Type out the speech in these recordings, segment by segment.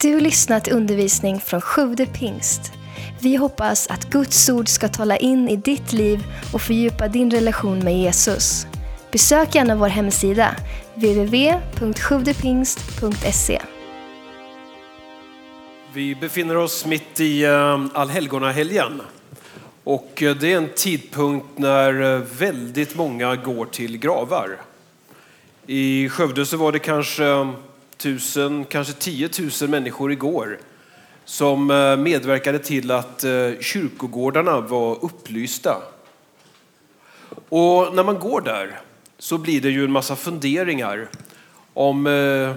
Du har lyssnat till undervisning från Sjude pingst. Vi hoppas att Guds ord ska tala in i ditt liv och fördjupa din relation med Jesus. Besök gärna vår hemsida, www.sjuvdepingst.se. Vi befinner oss mitt i eh, allhelgonahelgen. Och eh, det är en tidpunkt när eh, väldigt många går till gravar. I Skövde så var det kanske tusen, kanske 10 000 människor igår som eh, medverkade till att eh, kyrkogårdarna var upplysta. Och när man går där så blir det ju en massa funderingar om eh,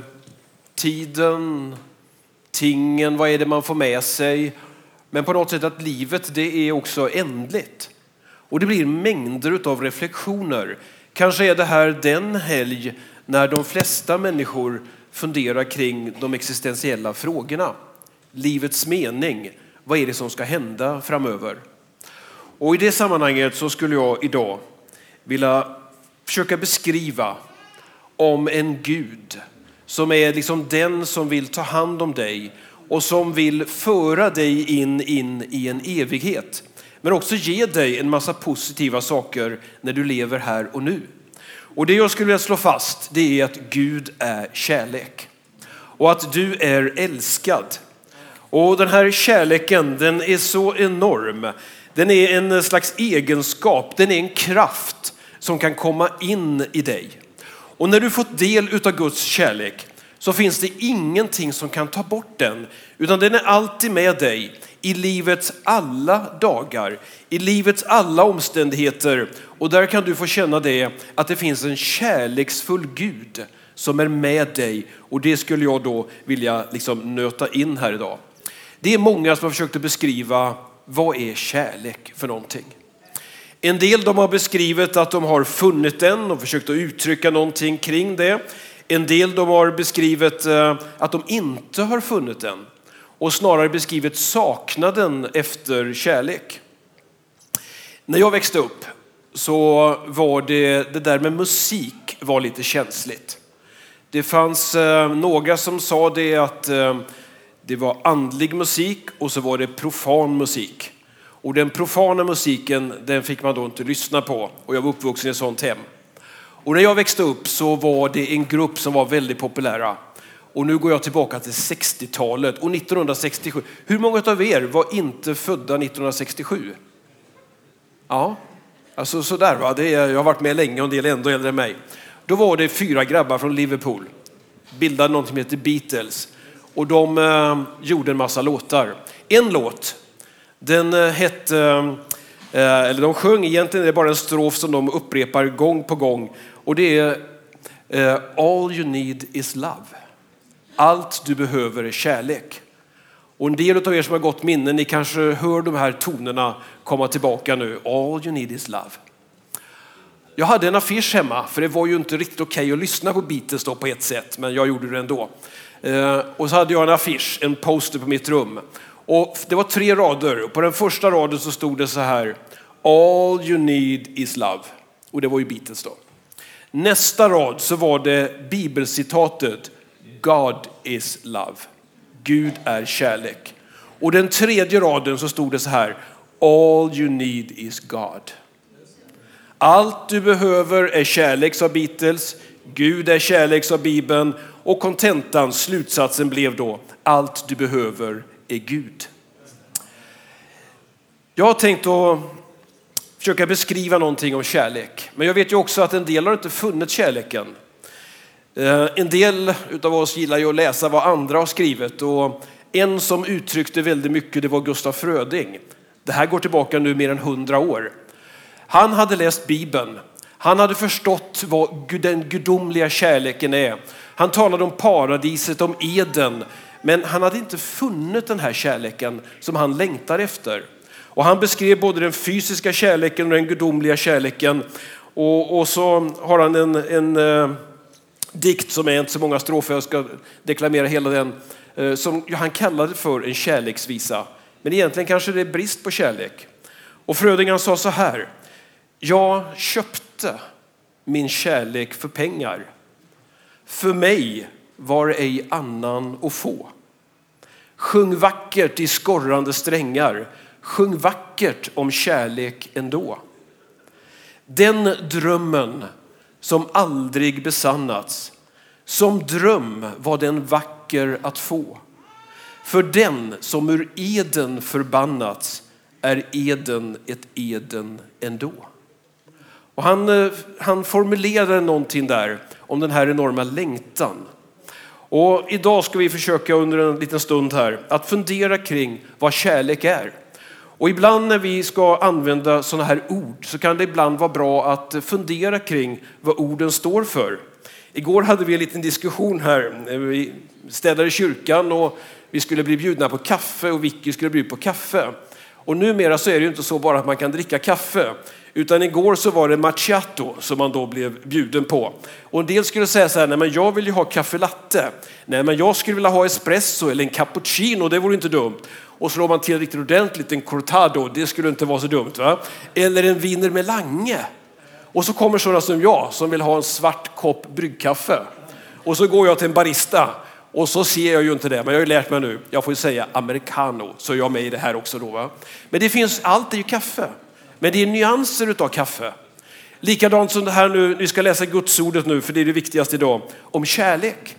tiden, tingen, vad är det man får med sig? Men på något sätt att livet det är också ändligt. Och det blir mängder av reflektioner. Kanske är det här den helg när de flesta människor funderar kring de existentiella frågorna. Livets mening. Vad är det som ska hända framöver? Och i det sammanhanget så skulle jag idag vilja försöka beskriva om en Gud som är liksom den som vill ta hand om dig och som vill föra dig in, in i en evighet. Men också ge dig en massa positiva saker när du lever här och nu. Och det jag skulle vilja slå fast det är att Gud är kärlek och att du är älskad. Och den här kärleken den är så enorm. Den är en slags egenskap, den är en kraft som kan komma in i dig. Och när du fått del av Guds kärlek så finns det ingenting som kan ta bort den, utan den är alltid med dig i livets alla dagar, i livets alla omständigheter. Och där kan du få känna det, att det finns en kärleksfull Gud som är med dig. Och det skulle jag då vilja liksom nöta in här idag. Det är många som har försökt att beskriva vad är kärlek för någonting. En del de har beskrivit att de har funnit den och försökt att uttrycka någonting kring det. En del de har beskrivit eh, att de inte har funnit den och snarare beskrivit saknaden efter kärlek. När jag växte upp så var det, det där med musik var lite känsligt. Det fanns eh, några som sa det att eh, det var andlig musik och så var det profan musik. Och den profana musiken den fick man då inte lyssna på och jag var uppvuxen i ett sånt hem. Och när jag växte upp så var det en grupp som var väldigt populära. Och nu går jag tillbaka till 60-talet och 1967. Hur många av er var inte födda 1967? Ja, alltså sådär va. Det är, jag har varit med länge och en del är ändå äldre än mig. Då var det fyra grabbar från Liverpool. Bildade något som heter Beatles. Och de eh, gjorde en massa låtar. En låt, den eh, hette eh, eller de sjöng egentligen är det bara en strof som de upprepar gång på gång. Och det är eh, All you need is love. Allt du behöver är kärlek. Och en del av er som har gott minne, ni kanske hör de här tonerna komma tillbaka nu. All you need is love. Jag hade en affisch hemma, för det var ju inte riktigt okej okay att lyssna på Beatles då på ett sätt, men jag gjorde det ändå. Eh, och så hade jag en affisch, en poster på mitt rum. Och det var tre rader. På den första raden så stod det så här. All you need is love. Och det var ju Beatles då. Nästa rad så var det bibelcitatet God is love. Gud är kärlek. Och den tredje raden så stod det så här. All you need is God. Allt du behöver är kärlek, sa Beatles. Gud är kärlek, sa Bibeln. Och kontentan, slutsatsen blev då, allt du behöver är Gud. Jag har tänkt att försöka beskriva någonting om kärlek. Men jag vet ju också att en del har inte funnit kärleken. Eh, en del av oss gillar ju att läsa vad andra har skrivit och en som uttryckte väldigt mycket det var Gustaf Fröding. Det här går tillbaka nu mer än hundra år. Han hade läst Bibeln. Han hade förstått vad den gudomliga kärleken är. Han talade om paradiset, om Eden. Men han hade inte funnit den här kärleken som han längtar efter. Och han beskrev både den fysiska kärleken och den gudomliga kärleken. Och, och så har han en, en eh, dikt som är inte så många strofer, jag ska deklamera hela den, eh, som han kallade för en kärleksvisa. Men egentligen kanske det är brist på kärlek. Och Fröding sa så här, jag köpte min kärlek för pengar. För mig var ej annan att få. Sjung vackert i skorrande strängar. Sjung vackert om kärlek ändå. Den drömmen som aldrig besannats. Som dröm var den vacker att få. För den som ur eden förbannats är eden ett eden ändå. Och han, eh, han formulerade någonting där om den här enorma längtan. Och idag ska vi försöka under en liten stund här att fundera kring vad kärlek är. Och ibland när vi ska använda sådana här ord så kan det ibland vara bra att fundera kring vad orden står för. Igår hade vi en liten diskussion här. Vi städade kyrkan och vi skulle bli bjudna på kaffe och Vicky skulle bli på kaffe. Och numera så är det ju inte så bara att man kan dricka kaffe. Utan igår så var det macchiato som man då blev bjuden på. Och en del skulle säga så här, nej men jag vill ju ha kaffe latte. Nej men jag skulle vilja ha espresso eller en cappuccino, det vore inte dumt. Och slår man till riktigt ordentligt, en cortado, det skulle inte vara så dumt. Va? Eller en viner med lange. Och så kommer sådana som jag som vill ha en svart kopp bryggkaffe. Och så går jag till en barista och så ser jag ju inte det, men jag har ju lärt mig nu. Jag får ju säga americano, så är jag med i det här också då. Va? Men det finns, allt är ju kaffe. Men det är nyanser utav kaffe. Likadant som det här nu, vi ska läsa Gudsordet nu, för det är det viktigaste idag, om kärlek.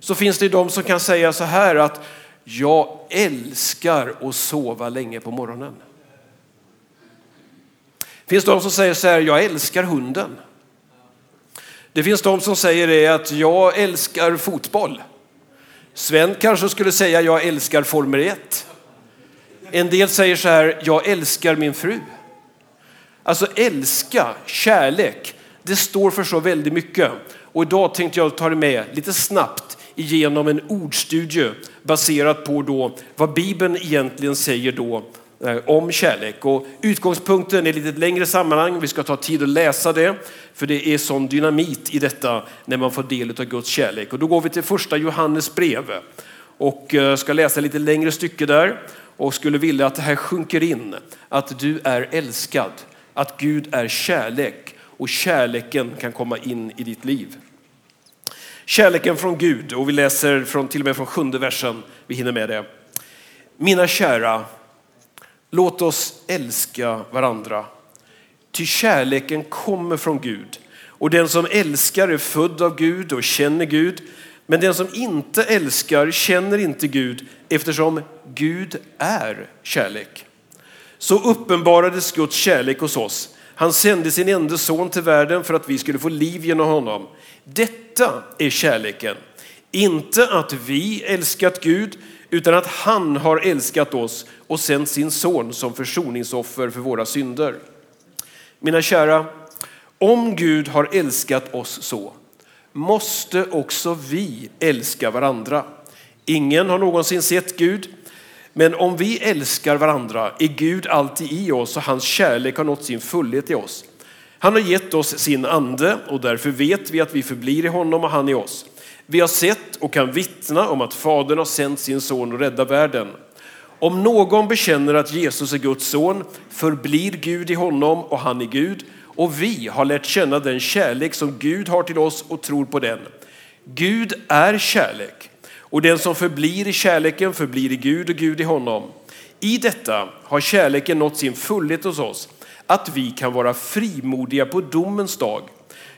Så finns det de som kan säga så här att jag älskar att sova länge på morgonen. Det finns de som säger så här, jag älskar hunden. Det finns de som säger det att jag älskar fotboll. Sven kanske skulle säga jag älskar Formel 1. En del säger så här, jag älskar min fru. Alltså älska, kärlek, det står för så väldigt mycket. Och idag tänkte jag ta det med lite snabbt genom en ordstudie baserat på då vad Bibeln egentligen säger då eh, om kärlek. Och utgångspunkten är ett lite längre sammanhang. Vi ska ta tid att läsa det, för det är sån dynamit i detta när man får del av Guds kärlek. Och då går vi till första Johannes brev och eh, ska läsa lite längre stycke där och skulle vilja att det här sjunker in, att du är älskad att Gud är kärlek och kärleken kan komma in i ditt liv. Kärleken från Gud, och vi läser från, till och med från sjunde versen, vi hinner med det. Mina kära, låt oss älska varandra. Ty kärleken kommer från Gud. Och den som älskar är född av Gud och känner Gud. Men den som inte älskar känner inte Gud eftersom Gud är kärlek så uppenbarades Guds kärlek hos oss. Han sände sin enda son till världen för att vi skulle få liv genom honom. Detta är kärleken. Inte att vi älskat Gud, utan att han har älskat oss och sänt sin son som försoningsoffer för våra synder. Mina kära, om Gud har älskat oss så, måste också vi älska varandra. Ingen har någonsin sett Gud, men om vi älskar varandra är Gud alltid i oss och hans kärlek har nått sin fullhet i oss. Han har gett oss sin ande och därför vet vi att vi förblir i honom och han i oss. Vi har sett och kan vittna om att Fadern har sänt sin son och rädda världen. Om någon bekänner att Jesus är Guds son förblir Gud i honom och han i Gud och vi har lärt känna den kärlek som Gud har till oss och tror på den. Gud är kärlek. Och den som förblir i kärleken förblir i Gud och Gud i honom. I detta har kärleken nått sin fullhet hos oss, att vi kan vara frimodiga på domens dag.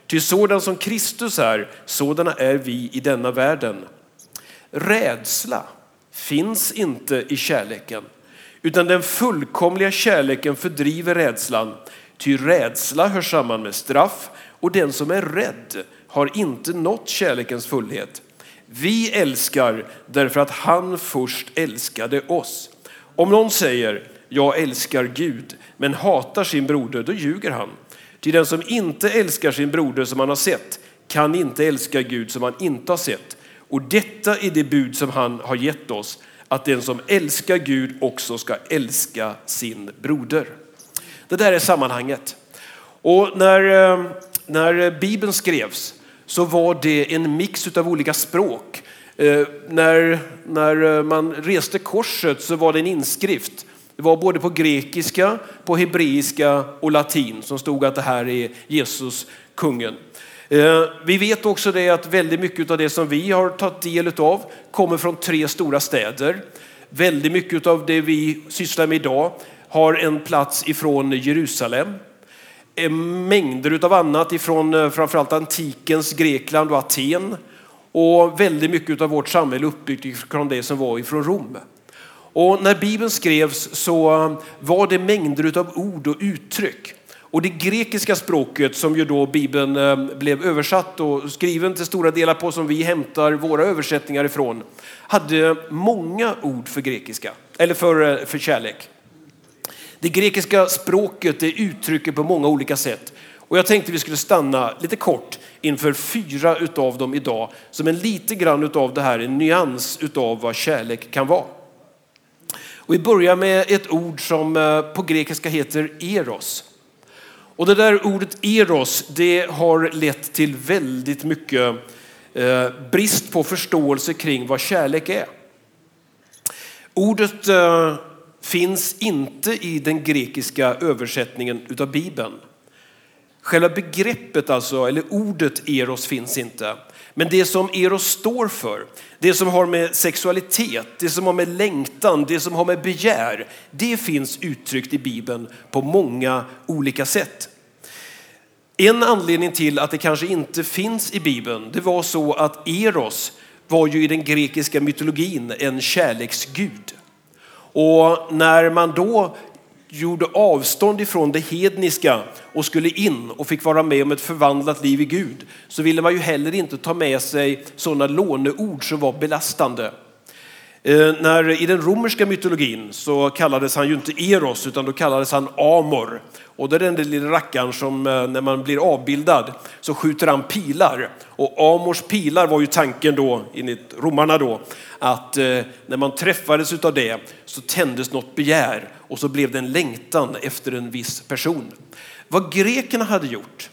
Ty sådan som Kristus är, sådana är vi i denna världen. Rädsla finns inte i kärleken, utan den fullkomliga kärleken fördriver rädslan. Ty rädsla hör samman med straff och den som är rädd har inte nått kärlekens fullhet. Vi älskar därför att han först älskade oss. Om någon säger jag älskar Gud men hatar sin broder, då ljuger han. Till den som inte älskar sin broder som han har sett kan inte älska Gud som han inte har sett. Och detta är det bud som han har gett oss, att den som älskar Gud också ska älska sin broder. Det där är sammanhanget. Och när, eh, när Bibeln skrevs så var det en mix av olika språk. Eh, när, när eh, man reste korset så var det en inskrift. Det var både på grekiska, på hebreiska och latin som stod att det här är Jesus, kungen. Eh, vi vet också det att väldigt mycket av det som vi har tagit del av kommer från tre stora städer. Väldigt mycket av det vi sysslar med idag har en plats ifrån Jerusalem. Mängder av annat ifrån eh, framförallt antikens Grekland och Aten. Och väldigt mycket av vårt samhälle uppbyggt från det som var ifrån Rom. Och när Bibeln skrevs så eh, var det mängder av ord och uttryck. Och det grekiska språket som ju då Bibeln eh, blev översatt och skriven till stora delar på som vi hämtar våra översättningar ifrån hade många ord för grekiska, eller för, för kärlek. Det grekiska språket det uttrycker på många olika sätt. Och jag tänkte vi skulle stanna lite kort inför fyra utav dem idag som en lite grann utav det här, en nyans utav vad kärlek kan vara. Och vi börjar med ett ord som eh, på grekiska heter eros. Och det där ordet eros, det har lett till väldigt mycket eh, brist på förståelse kring vad kärlek är. Ordet eh, finns inte i den grekiska översättningen utav Bibeln. Själva begreppet, alltså, eller ordet eros finns inte. Men det som eros står för, det som har med sexualitet, det som har med längtan, det som har med begär, det finns uttryckt i Bibeln på många olika sätt. En anledning till att det kanske inte finns i Bibeln, det var så att Eros var ju i den grekiska mytologin en kärleksgud. Och när man då gjorde avstånd ifrån det hedniska och skulle in och fick vara med om ett förvandlat liv i Gud så ville man ju heller inte ta med sig sådana låneord som var belastande. Eh, när, I den romerska mytologin så kallades han ju inte Eros utan då kallades han Amor. Och det är den där lilla rackaren som eh, när man blir avbildad så skjuter han pilar. Och Amors pilar var ju tanken då, enligt romarna då, att eh, när man träffades av det så tändes något begär och så blev det en längtan efter en viss person. Vad grekerna hade gjort,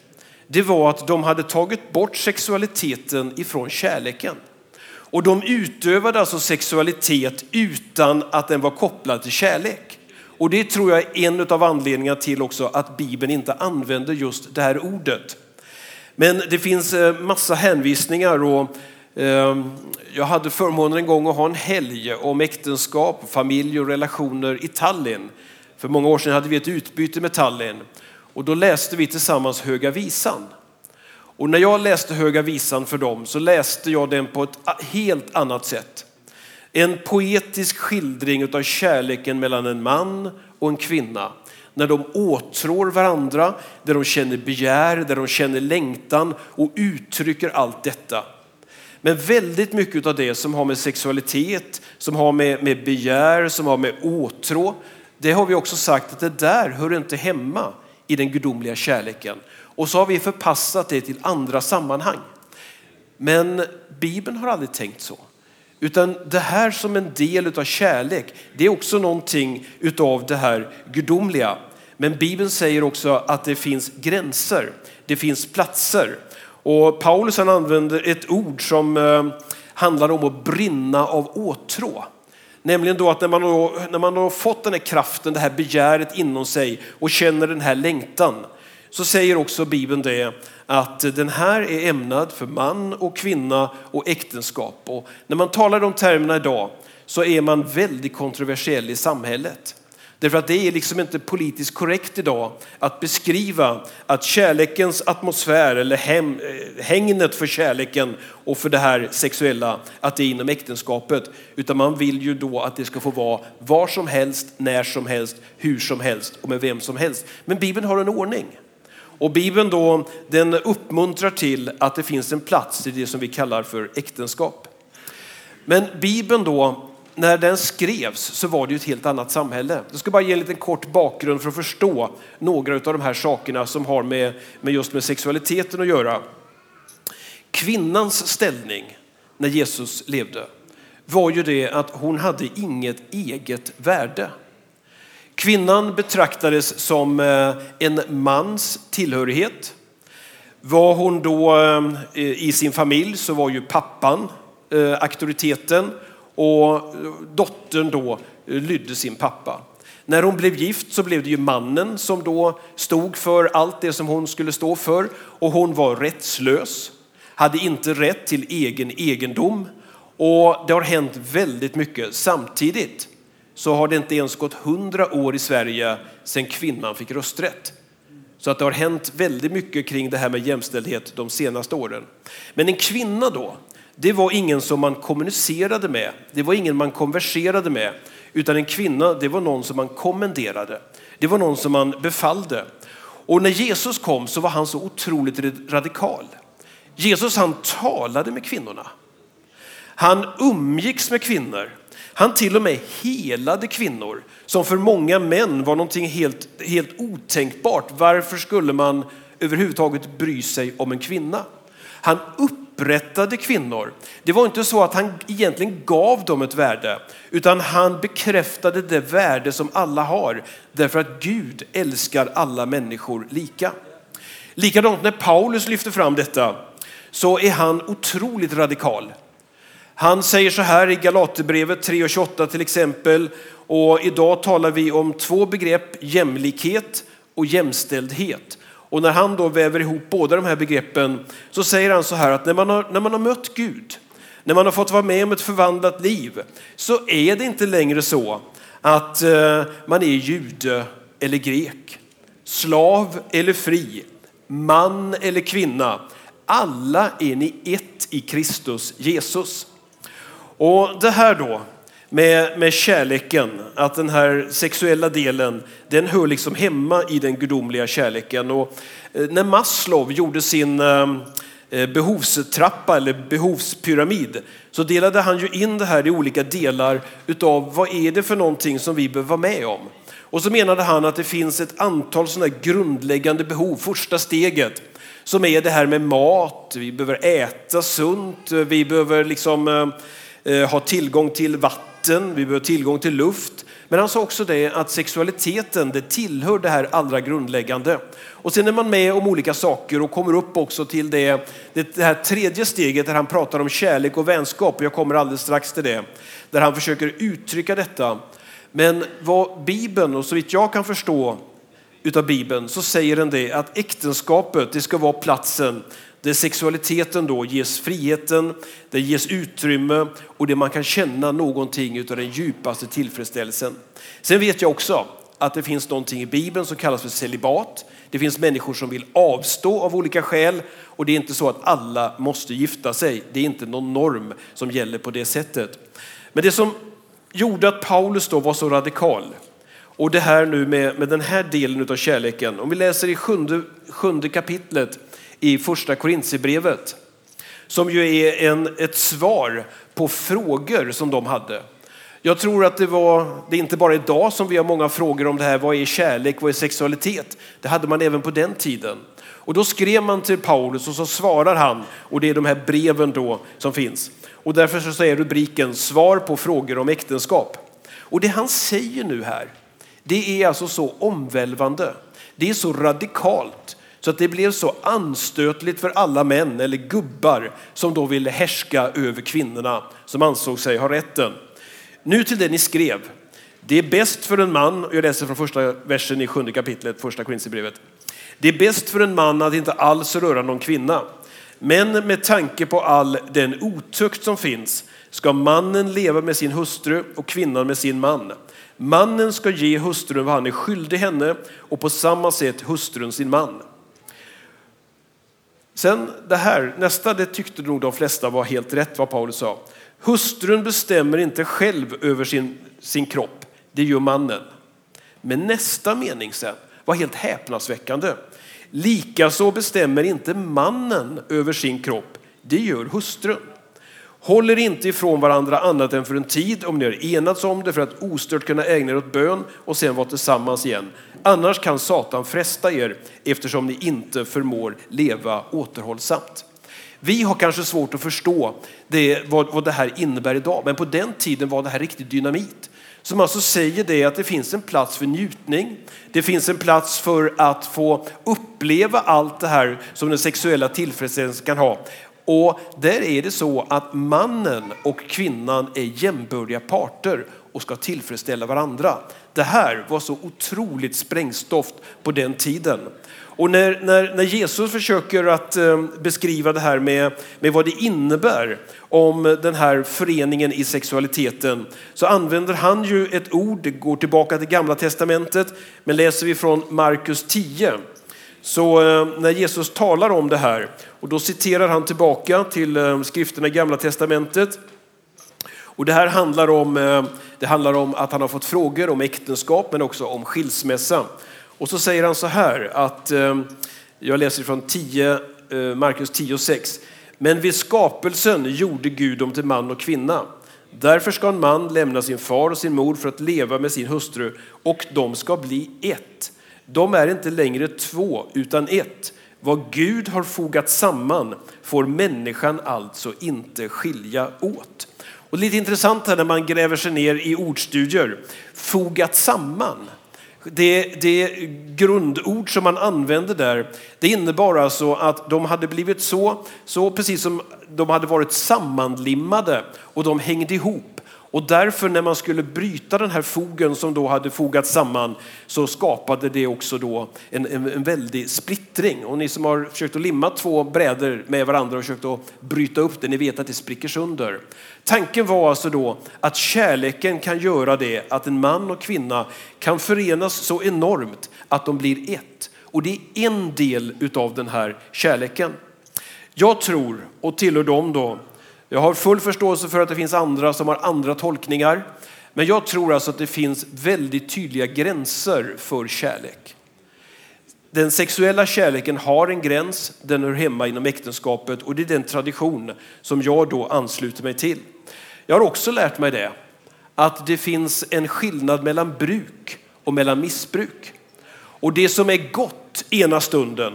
det var att de hade tagit bort sexualiteten ifrån kärleken. Och de utövade alltså sexualitet utan att den var kopplad till kärlek. Och det tror jag är en av anledningarna till också att Bibeln inte använder just det här ordet. Men det finns eh, massa hänvisningar och ehm, jag hade förmånen en gång att ha en helg om äktenskap, familj och relationer i Tallinn. För många år sedan hade vi ett utbyte med Tallinn och då läste vi tillsammans Höga Visan. Och när jag läste Höga Visan för dem så läste jag den på ett helt annat sätt. En poetisk skildring av kärleken mellan en man och en kvinna. När de åtrår varandra, där de känner begär, där de känner längtan och uttrycker allt detta. Men väldigt mycket av det som har med sexualitet, som har med, med begär, som har med åtrå, det har vi också sagt att det där hör inte hemma i den gudomliga kärleken. Och så har vi förpassat det till andra sammanhang. Men Bibeln har aldrig tänkt så. Utan det här som en del av kärlek, det är också någonting utav det här gudomliga. Men Bibeln säger också att det finns gränser, det finns platser. Och Paulus han använder ett ord som eh, handlar om att brinna av åtrå. Nämligen då att när man, då, när man har fått den här kraften, det här begäret inom sig och känner den här längtan, så säger också Bibeln det att den här är ämnad för man och kvinna och äktenskap. Och när man talar de termerna idag så är man väldigt kontroversiell i samhället. Därför att det är liksom inte politiskt korrekt idag att beskriva att kärlekens atmosfär eller hem, eh, hängnet för kärleken och för det här sexuella, att det är inom äktenskapet. Utan man vill ju då att det ska få vara var som helst, när som helst, hur som helst och med vem som helst. Men Bibeln har en ordning. Och Bibeln då, den uppmuntrar till att det finns en plats i det som vi kallar för äktenskap. Men Bibeln då, när den skrevs så var det ju ett helt annat samhälle. Jag ska bara ge en liten kort bakgrund för att förstå några av de här sakerna som har med, med just med sexualiteten att göra. Kvinnans ställning när Jesus levde var ju det att hon hade inget eget värde. Kvinnan betraktades som eh, en mans tillhörighet. Var hon då eh, i sin familj så var ju pappan eh, auktoriteten och dottern då lydde sin pappa. När hon blev gift så blev det ju mannen som då stod för allt det som hon skulle stå för och hon var rättslös, hade inte rätt till egen egendom och det har hänt väldigt mycket samtidigt så har det inte ens gått hundra år i Sverige sedan kvinnan fick rösträtt. Så att det har hänt väldigt mycket kring det här med jämställdhet de senaste åren. Men en kvinna då, det var ingen som man kommunicerade med. Det var ingen man konverserade med. Utan en kvinna, det var någon som man kommenderade. Det var någon som man befallde. Och när Jesus kom så var han så otroligt radikal. Jesus han talade med kvinnorna. Han umgicks med kvinnor. Han till och med helade kvinnor som för många män var någonting helt, helt otänkbart. Varför skulle man överhuvudtaget bry sig om en kvinna? Han upprättade kvinnor. Det var inte så att han egentligen gav dem ett värde, utan han bekräftade det värde som alla har, därför att Gud älskar alla människor lika. Likadant när Paulus lyfter fram detta så är han otroligt radikal. Han säger så här i Galaterbrevet 3.28 till exempel. Och idag talar vi om två begrepp, jämlikhet och jämställdhet. Och när han då väver ihop båda de här begreppen så säger han så här att när man har, när man har mött Gud, när man har fått vara med om ett förvandlat liv, så är det inte längre så att eh, man är jude eller grek, slav eller fri, man eller kvinna. Alla är ni ett i Kristus Jesus. Och det här då med, med kärleken, att den här sexuella delen, den hör liksom hemma i den gudomliga kärleken. Och eh, när Maslow gjorde sin eh, eh, behovstrappa eller behovspyramid så delade han ju in det här i olika delar utav vad är det för någonting som vi behöver vara med om. Och så menade han att det finns ett antal sådana grundläggande behov. Första steget som är det här med mat, vi behöver äta sunt, vi behöver liksom Eh, Eh, ha tillgång till vatten, vi behöver tillgång till luft. Men han sa också det att sexualiteten det tillhör det här allra grundläggande. Och sen är man med om olika saker och kommer upp också till det, det här tredje steget där han pratar om kärlek och vänskap. Jag kommer alldeles strax till det. Där han försöker uttrycka detta. Men vad Bibeln, och så vitt jag kan förstå utav Bibeln, så säger den det att äktenskapet det ska vara platsen där sexualiteten då ges friheten, det ges utrymme och det man kan känna någonting av den djupaste tillfredsställelsen. Sen vet jag också att det finns någonting i Bibeln som kallas för celibat. Det finns människor som vill avstå av olika skäl och det är inte så att alla måste gifta sig. Det är inte någon norm som gäller på det sättet. Men det som gjorde att Paulus då var så radikal och det här nu med, med den här delen av kärleken. Om vi läser i sjunde, sjunde kapitlet i första Korintierbrevet som ju är en, ett svar på frågor som de hade. Jag tror att det var, det är inte bara idag som vi har många frågor om det här, vad är kärlek, vad är sexualitet? Det hade man även på den tiden. Och då skrev man till Paulus och så svarar han och det är de här breven då som finns. Och därför så är rubriken svar på frågor om äktenskap. Och det han säger nu här, det är alltså så omvälvande. Det är så radikalt så att det blev så anstötligt för alla män eller gubbar som då ville härska över kvinnorna som ansåg sig ha rätten. Nu till det ni skrev. Det är bäst för en man, jag läser från första versen i sjunde kapitlet, första Korinthierbrevet. Det är bäst för en man att inte alls röra någon kvinna. Men med tanke på all den otukt som finns ska mannen leva med sin hustru och kvinnan med sin man. Mannen ska ge hustrun vad han är skyldig henne och på samma sätt hustrun sin man. Sen det här, nästa, det tyckte nog de flesta var helt rätt vad Paulus sa. Hustrun bestämmer inte själv över sin, sin kropp, det gör mannen. Men nästa mening sen var helt häpnadsväckande. Likaså bestämmer inte mannen över sin kropp, det gör hustrun. Håller inte ifrån varandra annat än för en tid om ni har enats om det för att ostört kunna ägna er åt bön och sen vara tillsammans igen. Annars kan Satan fresta er eftersom ni inte förmår leva återhållsamt. Vi har kanske svårt att förstå det, vad, vad det här innebär idag, men på den tiden var det här riktig dynamit. Som alltså säger det att det finns en plats för njutning. Det finns en plats för att få uppleva allt det här som den sexuella tillfredsställelsen kan ha. Och där är det så att mannen och kvinnan är jämbördiga parter och ska tillfredsställa varandra. Det här var så otroligt sprängstoft på den tiden. Och när, när, när Jesus försöker att eh, beskriva det här med, med vad det innebär om den här föreningen i sexualiteten så använder han ju ett ord, det går tillbaka till gamla testamentet, men läser vi från Markus 10 så eh, när Jesus talar om det här och då citerar han tillbaka till eh, skrifterna i gamla testamentet och det här handlar om, eh, det handlar om att han har fått frågor om äktenskap men också om skilsmässa. Och så säger han så här att, jag läser från 10, Markus 10 och 6. Men vid skapelsen gjorde Gud dem till man och kvinna. Därför ska en man lämna sin far och sin mor för att leva med sin hustru och de ska bli ett. De är inte längre två utan ett. Vad Gud har fogat samman får människan alltså inte skilja åt. Och lite intressant här när man gräver sig ner i ordstudier. Fogat samman det, det grundord som man använde där, det innebar alltså att de hade blivit så, så precis som de hade varit sammanlimmade och de hängde ihop. Och därför när man skulle bryta den här fogen som då hade fogats samman så skapade det också då en, en, en väldig splittring. Och ni som har försökt att limma två brädor med varandra och försökt att bryta upp det, ni vet att det spricker sönder. Tanken var alltså då att kärleken kan göra det, att en man och kvinna kan förenas så enormt att de blir ett. Och det är en del utav den här kärleken. Jag tror, och tillhör dem då, jag har full förståelse för att det finns andra som har andra tolkningar. Men jag tror alltså att det finns väldigt tydliga gränser för kärlek. Den sexuella kärleken har en gräns, den hör hemma inom äktenskapet och det är den tradition som jag då ansluter mig till. Jag har också lärt mig det, att det finns en skillnad mellan bruk och mellan missbruk. Och det som är gott ena stunden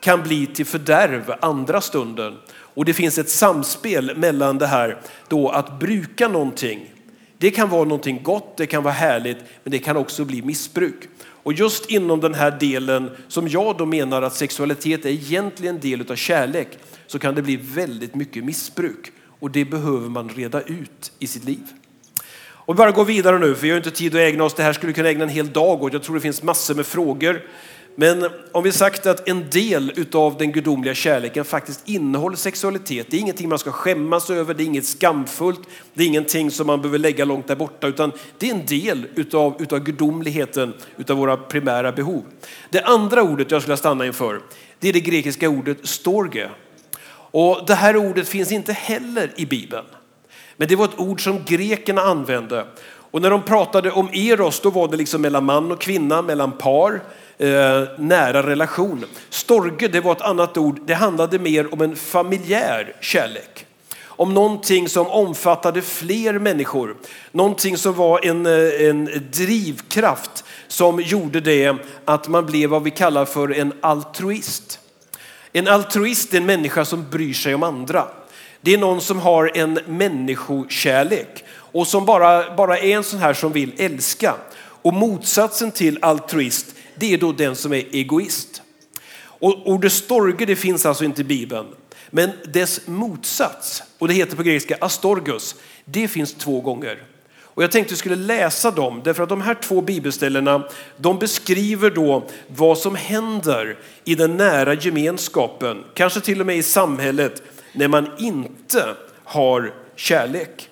kan bli till fördärv andra stunden. Och det finns ett samspel mellan det här då att bruka någonting. Det kan vara någonting gott, det kan vara härligt, men det kan också bli missbruk. Och just inom den här delen som jag då menar att sexualitet är egentligen en del av kärlek så kan det bli väldigt mycket missbruk. Och det behöver man reda ut i sitt liv. Och vi bara går vidare nu, för vi har inte tid att ägna oss. Det här skulle kunna ägna en hel dag åt. Jag tror det finns massor med frågor. Men om vi sagt att en del av den gudomliga kärleken faktiskt innehåller sexualitet. Det är ingenting man ska skämmas över, det är inget skamfullt, det är ingenting som man behöver lägga långt där borta, utan det är en del utav, utav gudomligheten, utav våra primära behov. Det andra ordet jag skulle stanna inför, det är det grekiska ordet storge. Och det här ordet finns inte heller i Bibeln. Men det var ett ord som grekerna använde. Och när de pratade om eros, då var det liksom mellan man och kvinna, mellan par Eh, nära relation. Storge, det var ett annat ord, det handlade mer om en familjär kärlek. Om någonting som omfattade fler människor. Någonting som var en, eh, en drivkraft som gjorde det att man blev vad vi kallar för en altruist. En altruist är en människa som bryr sig om andra. Det är någon som har en människokärlek och som bara, bara är en sån här som vill älska. Och motsatsen till altruist, det är då den som är egoist. Och ordet storge det finns alltså inte i Bibeln. Men dess motsats, och det heter på grekiska astorgus, det finns två gånger. Och jag tänkte att jag skulle läsa dem, därför att de här två bibelställena de beskriver då vad som händer i den nära gemenskapen, kanske till och med i samhället, när man inte har kärlek.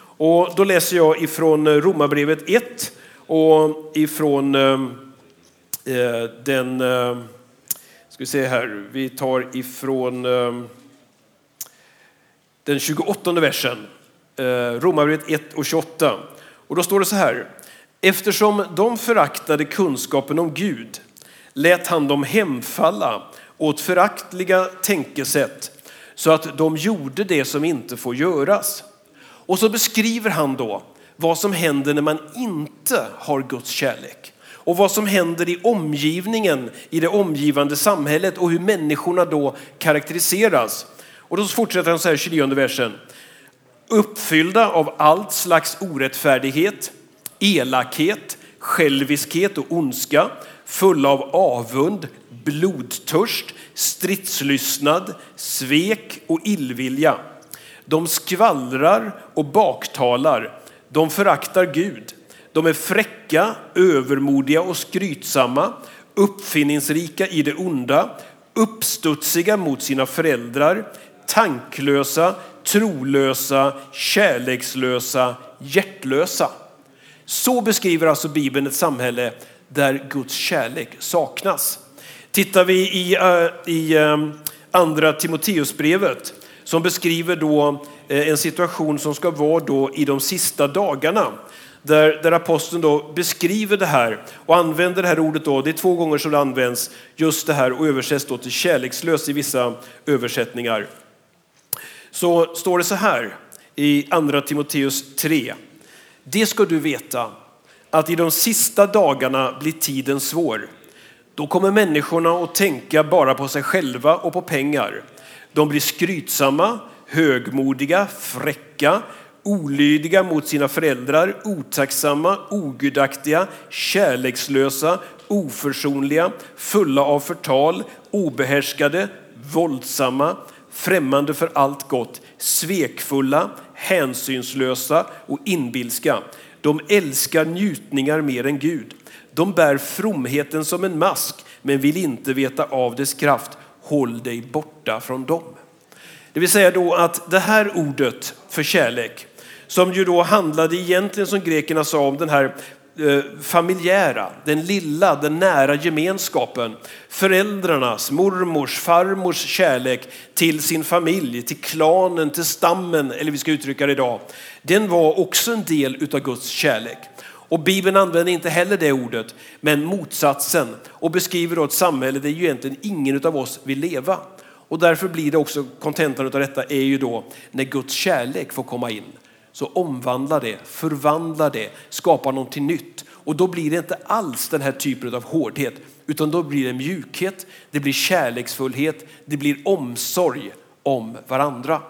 Och då läser jag ifrån Romarbrevet 1 och ifrån Eh, Eh, den, eh, ska vi se här, vi tar ifrån eh, den 28 versen, Romarbrevet 1 och 28. Och då står det så här. Eftersom de föraktade kunskapen om Gud lät han dem hemfalla åt föraktliga tänkesätt så att de gjorde det som inte får göras. Och så beskriver han då vad som händer när man inte har Guds kärlek och vad som händer i omgivningen, i det omgivande samhället och hur människorna då karaktäriseras. Och då fortsätter han så här i 29 versen. Uppfyllda av allt slags orättfärdighet, elakhet, själviskhet och ondska, fulla av avund, blodtörst, stridslystnad, svek och illvilja. De skvallrar och baktalar De föraktar Gud. De är fräcka, övermodiga och skrytsamma, uppfinningsrika i det onda, uppstudsiga mot sina föräldrar, tanklösa, trolösa, kärlekslösa, hjärtlösa. Så beskriver alltså Bibeln ett samhälle där Guds kärlek saknas. Tittar vi i, eh, i eh, andra Timoteusbrevet som beskriver då eh, en situation som ska vara då i de sista dagarna. Där, där aposteln då beskriver det här och använder det här ordet då, det är två gånger som det används just det här och översätts då till kärlekslös i vissa översättningar. Så står det så här i andra Timoteus 3. Det ska du veta att i de sista dagarna blir tiden svår. Då kommer människorna att tänka bara på sig själva och på pengar. De blir skrytsamma, högmodiga, fräcka, olydiga mot sina föräldrar, otacksamma, ogudaktiga, kärlekslösa, oförsonliga, fulla av förtal, obehärskade, våldsamma, främmande för allt gott, svekfulla, hänsynslösa och inbilska. De älskar njutningar mer än Gud. De bär fromheten som en mask men vill inte veta av dess kraft. Håll dig borta från dem. Det vill säga då att det här ordet för kärlek som ju då handlade egentligen som grekerna sa om den här eh, familjära, den lilla, den nära gemenskapen. Föräldrarnas, mormors, farmors kärlek till sin familj, till klanen, till stammen, eller vi ska uttrycka det idag. Den var också en del utav Guds kärlek. Och Bibeln använder inte heller det ordet, men motsatsen och beskriver då ett samhälle där ju egentligen ingen av oss vill leva. Och därför blir det också, kontentan av detta är ju då när Guds kärlek får komma in så omvandla det, förvandla det, skapa någonting nytt. Och då blir det inte alls den här typen av hårdhet, utan då blir det mjukhet, det blir kärleksfullhet, det blir omsorg om varandra.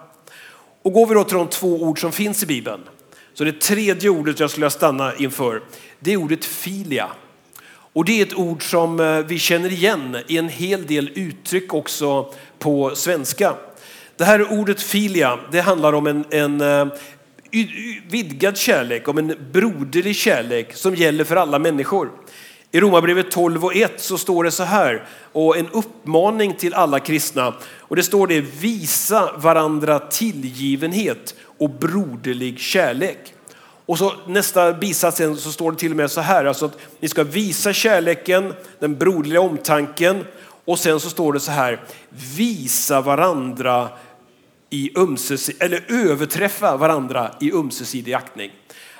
Och går vi då till de två ord som finns i Bibeln, så det tredje ordet jag skulle stanna inför, det är ordet filia. Och det är ett ord som eh, vi känner igen i en hel del uttryck också på svenska. Det här ordet filia, det handlar om en, en, eh, vidgad kärlek, om en broderlig kärlek som gäller för alla människor. I Romarbrevet 12 och 1 så står det så här, och en uppmaning till alla kristna. Och det står det, visa varandra tillgivenhet och broderlig kärlek. Och så nästa bisats så står det till och med så här, alltså att ni ska visa kärleken, den broderliga omtanken. Och sen så står det så här, visa varandra i ömses, eller överträffa varandra i ömsesidig aktning.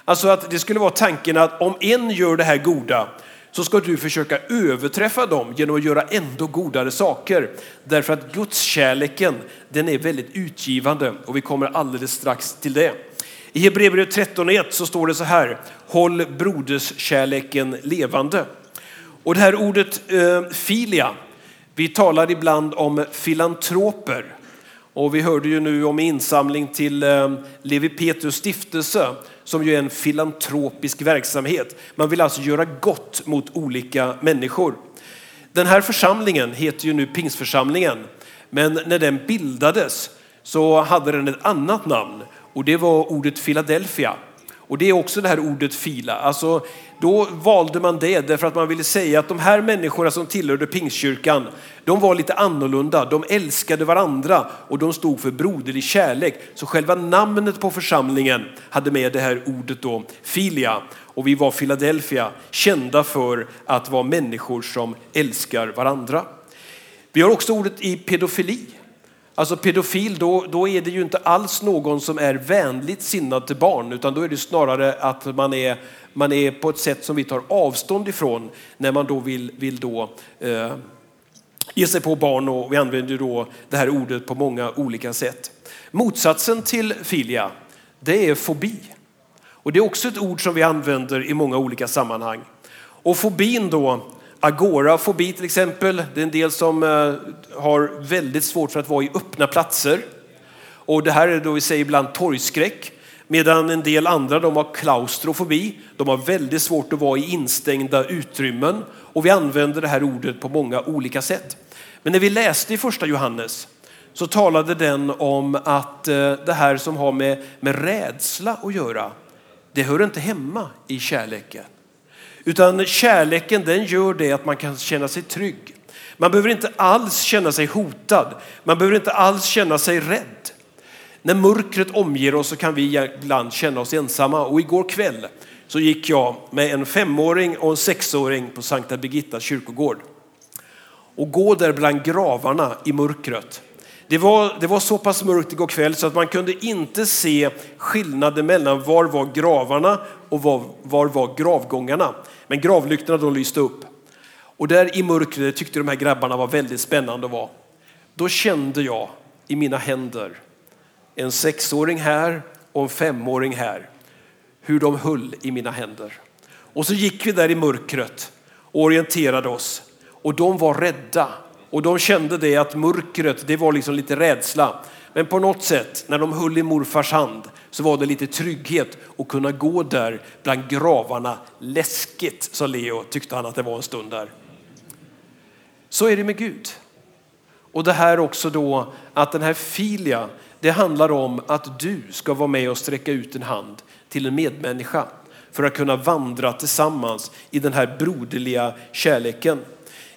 Alltså att det skulle vara tanken att om en gör det här goda så ska du försöka överträffa dem genom att göra ändå godare saker. Därför att Guds kärleken den är väldigt utgivande och vi kommer alldeles strax till det. I Hebreerbrevet 13.1 så står det så här, håll broderskärleken levande. Och det här ordet eh, filia, vi talar ibland om filantroper och vi hörde ju nu om insamling till eh, Levi Petrus stiftelse som ju är en filantropisk verksamhet. Man vill alltså göra gott mot olika människor. Den här församlingen heter ju nu Pingsförsamlingen, men när den bildades så hade den ett annat namn och det var ordet Philadelphia. Och det är också det här ordet fila. Alltså, då valde man det därför att man ville säga att de här människorna som tillhörde pingstkyrkan, de var lite annorlunda. De älskade varandra och de stod för broderlig kärlek. Så själva namnet på församlingen hade med det här ordet då, filia. Och vi var Philadelphia, kända för att vara människor som älskar varandra. Vi har också ordet i pedofili. Alltså pedofil, då, då är det ju inte alls någon som är vänligt sinnad till barn, utan då är det snarare att man är, man är på ett sätt som vi tar avstånd ifrån när man då vill, vill då, eh, ge sig på barn och vi använder då det här ordet på många olika sätt. Motsatsen till filia, det är fobi. Och det är också ett ord som vi använder i många olika sammanhang. Och fobin då, Agorafobi till exempel. Det är en del som eh, har väldigt svårt för att vara i öppna platser. Och det här är då vi säger ibland torgskräck. Medan en del andra de har klaustrofobi. De har väldigt svårt att vara i instängda utrymmen. Och vi använder det här ordet på många olika sätt. Men när vi läste i första Johannes så talade den om att eh, det här som har med, med rädsla att göra, det hör inte hemma i kärleken. Utan kärleken den gör det att man kan känna sig trygg. Man behöver inte alls känna sig hotad. Man behöver inte alls känna sig rädd. När mörkret omger oss så kan vi ibland känna oss ensamma. Och igår kväll så gick jag med en femåring och en sexåring på Sankta Birgittas kyrkogård. Och gå där bland gravarna i mörkret. Det var, det var så pass mörkt igår kväll så att man kunde inte se skillnaden mellan var var gravarna och var, var var gravgångarna. Men gravlyktorna de lyste upp. Och där i mörkret tyckte de här grabbarna var väldigt spännande att vara. Då kände jag i mina händer en sexåring här och en femåring här. Hur de höll i mina händer. Och så gick vi där i mörkret och orienterade oss. Och de var rädda. Och de kände det att mörkret, det var liksom lite rädsla. Men på något sätt, när de höll i morfars hand, så var det lite trygghet att kunna gå där bland gravarna. Läskigt, sa Leo, tyckte han att det var en stund där. Så är det med Gud. Och det här också då att den här filia, det handlar om att du ska vara med och sträcka ut en hand till en medmänniska för att kunna vandra tillsammans i den här broderliga kärleken.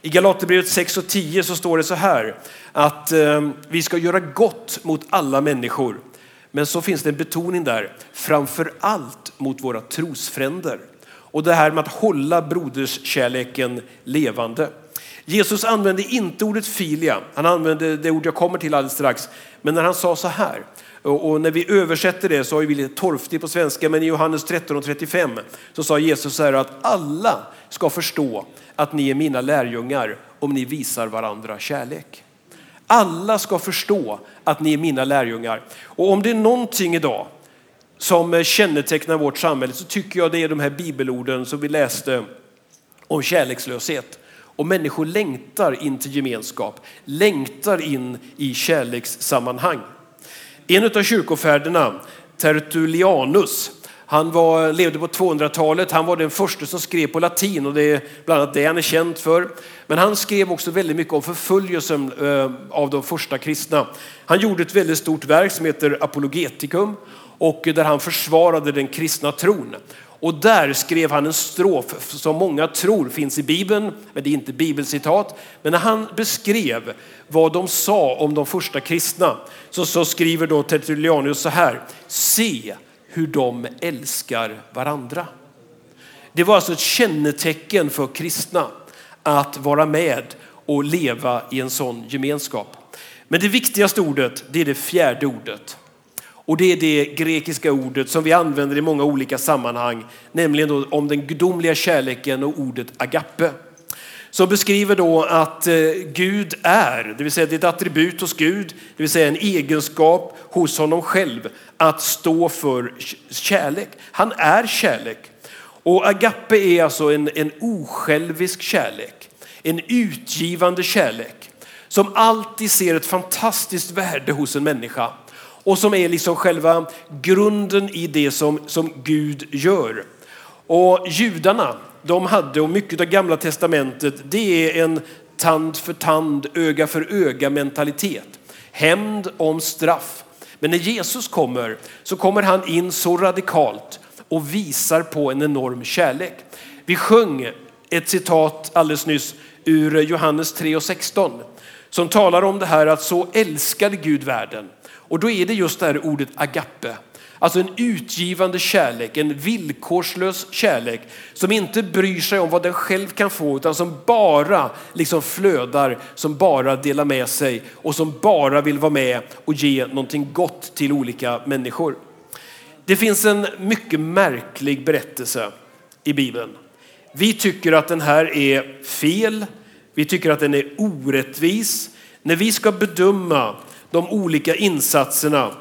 I Galaterbrevet 6 och 10 så står det så här att eh, vi ska göra gott mot alla människor. Men så finns det en betoning där, framför allt mot våra trosfränder. Och det här med att hålla broderskärleken levande. Jesus använde inte ordet filia, han använde det ord jag kommer till alldeles strax. Men när han sa så här, och när vi översätter det så har vi lite torftigt på svenska, men i Johannes 13 och 35 så sa Jesus så här att alla ska förstå att ni är mina lärjungar om ni visar varandra kärlek. Alla ska förstå att ni är mina lärjungar. Och om det är någonting idag som kännetecknar vårt samhälle så tycker jag det är de här bibelorden som vi läste om kärlekslöshet. Och människor längtar in till gemenskap, längtar in i kärlekssammanhang. En av kyrkofäderna, Tertullianus, han var, levde på 200-talet. Han var den första som skrev på latin och det är bland annat det han är känd för. Men han skrev också väldigt mycket om förföljelsen eh, av de första kristna. Han gjorde ett väldigt stort verk som heter Apologeticum och där han försvarade den kristna tron. Och där skrev han en strof som många tror finns i Bibeln, men det är inte bibelcitat. Men när han beskrev vad de sa om de första kristna så, så skriver då Tertullianus så här. Se hur de älskar varandra. Det var alltså ett kännetecken för kristna att vara med och leva i en sån gemenskap. Men det viktigaste ordet, det är det fjärde ordet. Och det är det grekiska ordet som vi använder i många olika sammanhang, nämligen om den gudomliga kärleken och ordet agape. Som beskriver då att eh, Gud är, det vill säga det är ett attribut hos Gud, det vill säga en egenskap hos honom själv att stå för kärlek. Han är kärlek. Och agape är alltså en, en osjälvisk kärlek, en utgivande kärlek som alltid ser ett fantastiskt värde hos en människa och som är liksom själva grunden i det som, som Gud gör. Och judarna, de hade, och mycket av gamla testamentet, det är en tand för tand, öga för öga mentalitet. Hämnd om straff. Men när Jesus kommer så kommer han in så radikalt och visar på en enorm kärlek. Vi sjöng ett citat alldeles nyss ur Johannes 3 och 16 som talar om det här att så älskade Gud världen och då är det just det här ordet agape. Alltså en utgivande kärlek, en villkorslös kärlek som inte bryr sig om vad den själv kan få utan som bara liksom flödar, som bara delar med sig och som bara vill vara med och ge någonting gott till olika människor. Det finns en mycket märklig berättelse i Bibeln. Vi tycker att den här är fel. Vi tycker att den är orättvis. När vi ska bedöma de olika insatserna.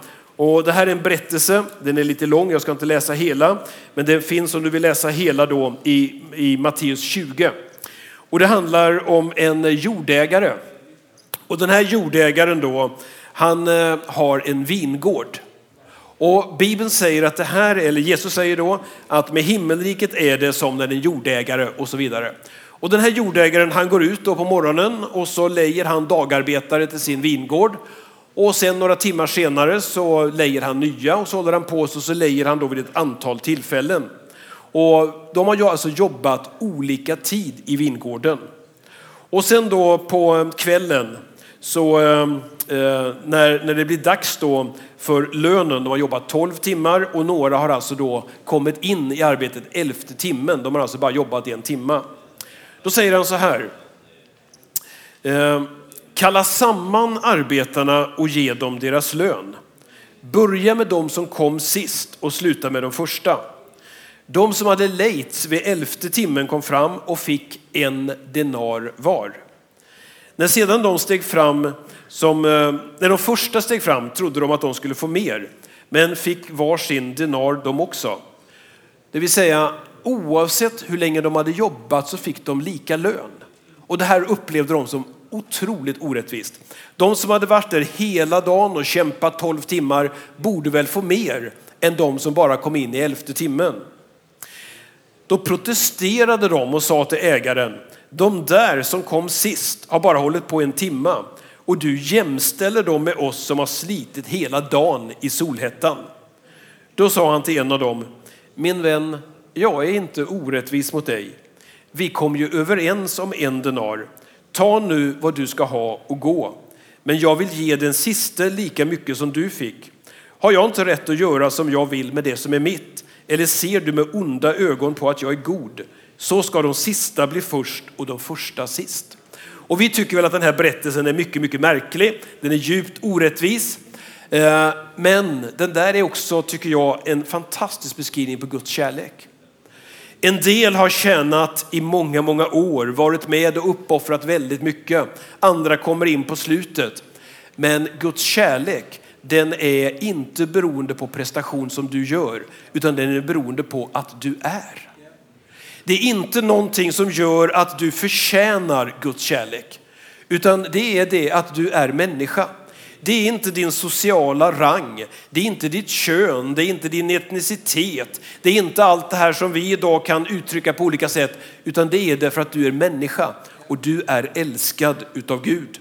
Och det här är en berättelse, den är lite lång, jag ska inte läsa hela, men den finns om du vill läsa hela då i, i Matteus 20. Och det handlar om en jordägare. Och den här jordägaren då, han eh, har en vingård. Och Bibeln säger att det här, eller Jesus säger då, att med himmelriket är det som när en jordägare och så vidare. Och den här jordägaren han går ut då på morgonen och så lejer han dagarbetare till sin vingård och sen några timmar senare så lejer han nya och så håller han på så, så lejer han då vid ett antal tillfällen. Och de har ju alltså jobbat olika tid i vingården. Och sen då på kvällen så eh, eh när, när det blir dags då för lönen, de har jobbat 12 timmar och några har alltså då kommit in i arbetet elfte timmen. De har alltså bara jobbat en timma. Då säger han så här. Eh, Kalla samman arbetarna och ge dem deras lön. Börja med dem som kom sist och sluta med de första. De som hade lejts vid elfte timmen kom fram och fick en denar var. När sedan de steg fram, som, eh, när de första steg fram trodde de att de skulle få mer, men fick var sin denar de också. Det vill säga, oavsett hur länge de hade jobbat så fick de lika lön. Och det här upplevde de som otroligt orättvist. De som hade varit där hela dagen och kämpat 12 timmar borde väl få mer än de som bara kom in i elfte timmen. Då protesterade de och sa till ägaren, de där som kom sist har bara hållit på en timma och du jämställer dem med oss som har slitit hela dagen i solhettan. Då sa han till en av dem, min vän, jag är inte orättvis mot dig. Vi kom ju överens om en denar. Ta nu vad du ska ha och gå. Men jag vill ge den siste lika mycket som du fick. Har jag inte rätt att göra som jag vill med det som är mitt? Eller ser du med onda ögon på att jag är god? Så ska de sista bli först och de första sist. Och vi tycker väl att den här berättelsen är mycket, mycket märklig. Den är djupt orättvis. Eh, men den där är också, tycker jag, en fantastisk beskrivning på Guds kärlek. En del har tjänat i många, många år, varit med och uppoffrat väldigt mycket. Andra kommer in på slutet. Men Guds kärlek, den är inte beroende på prestation som du gör, utan den är beroende på att du är. Det är inte någonting som gör att du förtjänar Guds kärlek, utan det är det att du är människa. Det är inte din sociala rang, det är inte ditt kön, det är inte din etnicitet, det är inte allt det här som vi idag kan uttrycka på olika sätt, utan det är därför att du är människa och du är älskad utav Gud.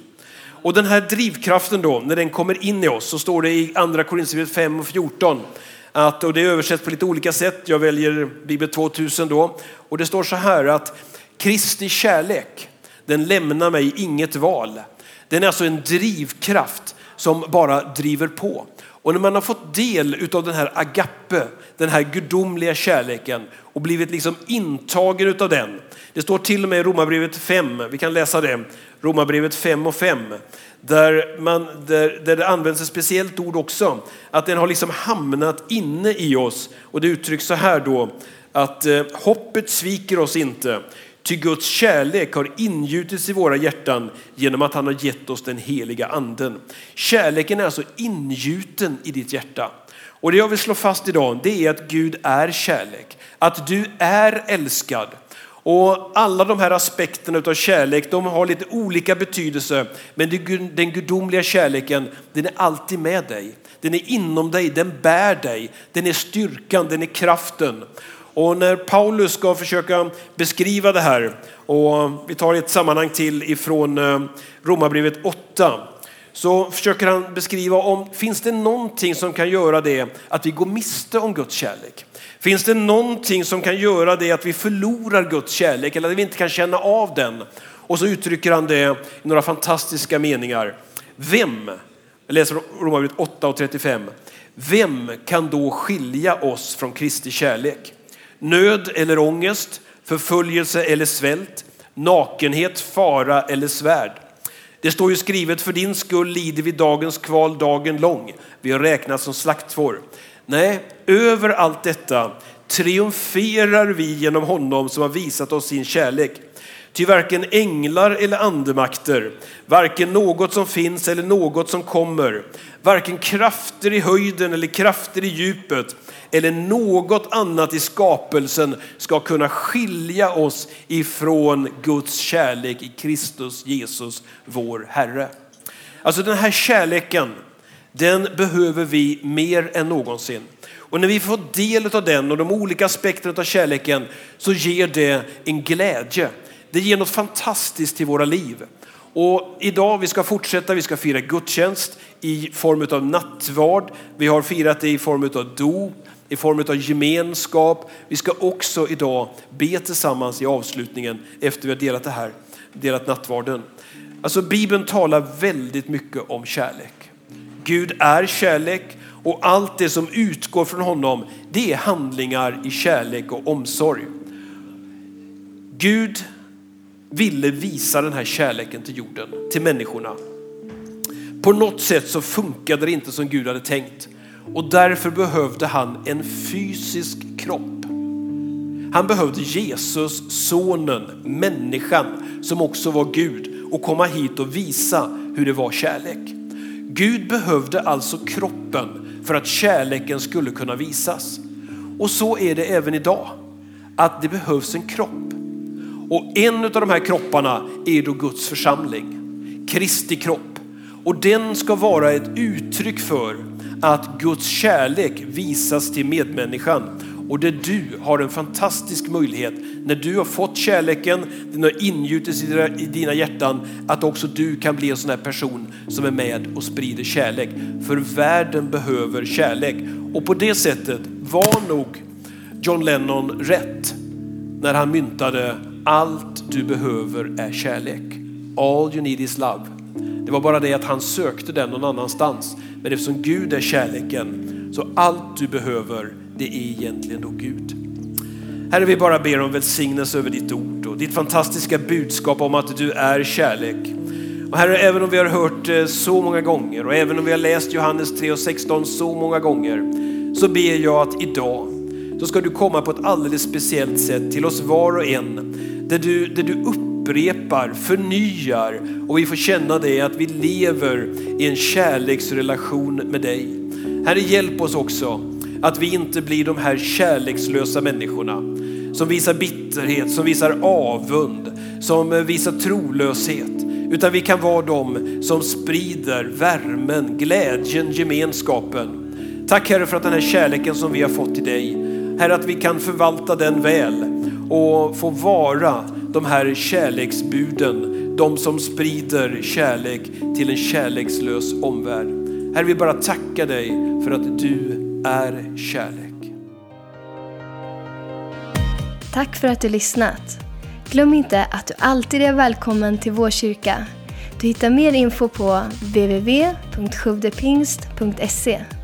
Och den här drivkraften då, när den kommer in i oss, så står det i andra Korinthierbrevet 5 och 14, att, och det översätts på lite olika sätt, jag väljer Bibel 2000 då, och det står så här att Kristi kärlek, den lämnar mig inget val. Den är alltså en drivkraft som bara driver på. Och när man har fått del av den här agape, den här gudomliga kärleken och blivit liksom intagen av den. Det står till och med i Romarbrevet 5, vi kan läsa det, Romarbrevet 5 och 5. Där, man, där, där det används ett speciellt ord också, att den har liksom hamnat inne i oss. Och det uttrycks så här då, att eh, hoppet sviker oss inte. Ty Guds kärlek har ingjutits i våra hjärtan genom att han har gett oss den heliga anden. Kärleken är alltså ingjuten i ditt hjärta. Och det jag vill slå fast idag det är att Gud är kärlek. Att du är älskad. Och alla de här aspekterna av kärlek de har lite olika betydelse. Men den gudomliga kärleken den är alltid med dig. Den är inom dig, den bär dig. Den är styrkan, den är kraften. Och när Paulus ska försöka beskriva det här, och vi tar ett sammanhang till ifrån eh, Romarbrevet 8, så försöker han beskriva om finns det någonting som kan göra det att vi går miste om Guds kärlek? Finns det någonting som kan göra det att vi förlorar Guds kärlek eller att vi inte kan känna av den? Och så uttrycker han det i några fantastiska meningar. Vem, jag läser Romarbrevet 8 och 35. Vem kan då skilja oss från Kristi kärlek? Nöd eller ångest, förföljelse eller svält, nakenhet, fara eller svärd. Det står ju skrivet, för din skull lider vi dagens kval dagen lång. Vi har räknats som slaktfår. Nej, över allt detta triumferar vi genom honom som har visat oss sin kärlek. Ty varken änglar eller andemakter, varken något som finns eller något som kommer, varken krafter i höjden eller krafter i djupet eller något annat i skapelsen ska kunna skilja oss ifrån Guds kärlek i Kristus Jesus, vår Herre. Alltså den här kärleken, den behöver vi mer än någonsin. Och när vi får del av den och de olika aspekterna av kärleken så ger det en glädje. Det ger något fantastiskt till våra liv. Och idag vi ska fortsätta, vi ska fira gudstjänst i form av nattvard. Vi har firat det i form av dop, i form av gemenskap. Vi ska också idag be tillsammans i avslutningen efter vi har delat det här, delat nattvarden. Alltså Bibeln talar väldigt mycket om kärlek. Gud är kärlek och allt det som utgår från honom det är handlingar i kärlek och omsorg. Gud ville visa den här kärleken till jorden, till människorna. På något sätt så funkade det inte som Gud hade tänkt och därför behövde han en fysisk kropp. Han behövde Jesus, sonen, människan som också var Gud och komma hit och visa hur det var kärlek. Gud behövde alltså kroppen för att kärleken skulle kunna visas. Och så är det även idag, att det behövs en kropp. Och en av de här kropparna är då Guds församling, Kristi kropp. Och den ska vara ett uttryck för att Guds kärlek visas till medmänniskan och där du har en fantastisk möjlighet när du har fått kärleken, den har ingjutits i dina hjärtan, att också du kan bli en sån här person som är med och sprider kärlek. För världen behöver kärlek. Och på det sättet var nog John Lennon rätt när han myntade allt du behöver är kärlek. All you need is love. Det var bara det att han sökte den någon annanstans. Men eftersom Gud är kärleken så allt du behöver det är egentligen då Gud. Herre, vi bara ber om välsignelse över ditt ord och ditt fantastiska budskap om att du är kärlek. Och Herre, även om vi har hört det så många gånger och även om vi har läst Johannes 3 och 16 så många gånger så ber jag att idag så ska du komma på ett alldeles speciellt sätt till oss var och en där du, där du upprepar, förnyar och vi får känna det att vi lever i en kärleksrelation med dig. Herre, hjälp oss också att vi inte blir de här kärlekslösa människorna som visar bitterhet, som visar avund, som visar trolöshet. Utan vi kan vara de som sprider värmen, glädjen, gemenskapen. Tack Herre för att den här kärleken som vi har fått till dig, Herre att vi kan förvalta den väl och få vara de här kärleksbuden, de som sprider kärlek till en kärlekslös omvärld. Herre vi bara tacka dig för att du är kärlek. Tack för att du lyssnat. Glöm inte att du alltid är välkommen till vår kyrka. Du hittar mer info på www.sjuvdepingst.se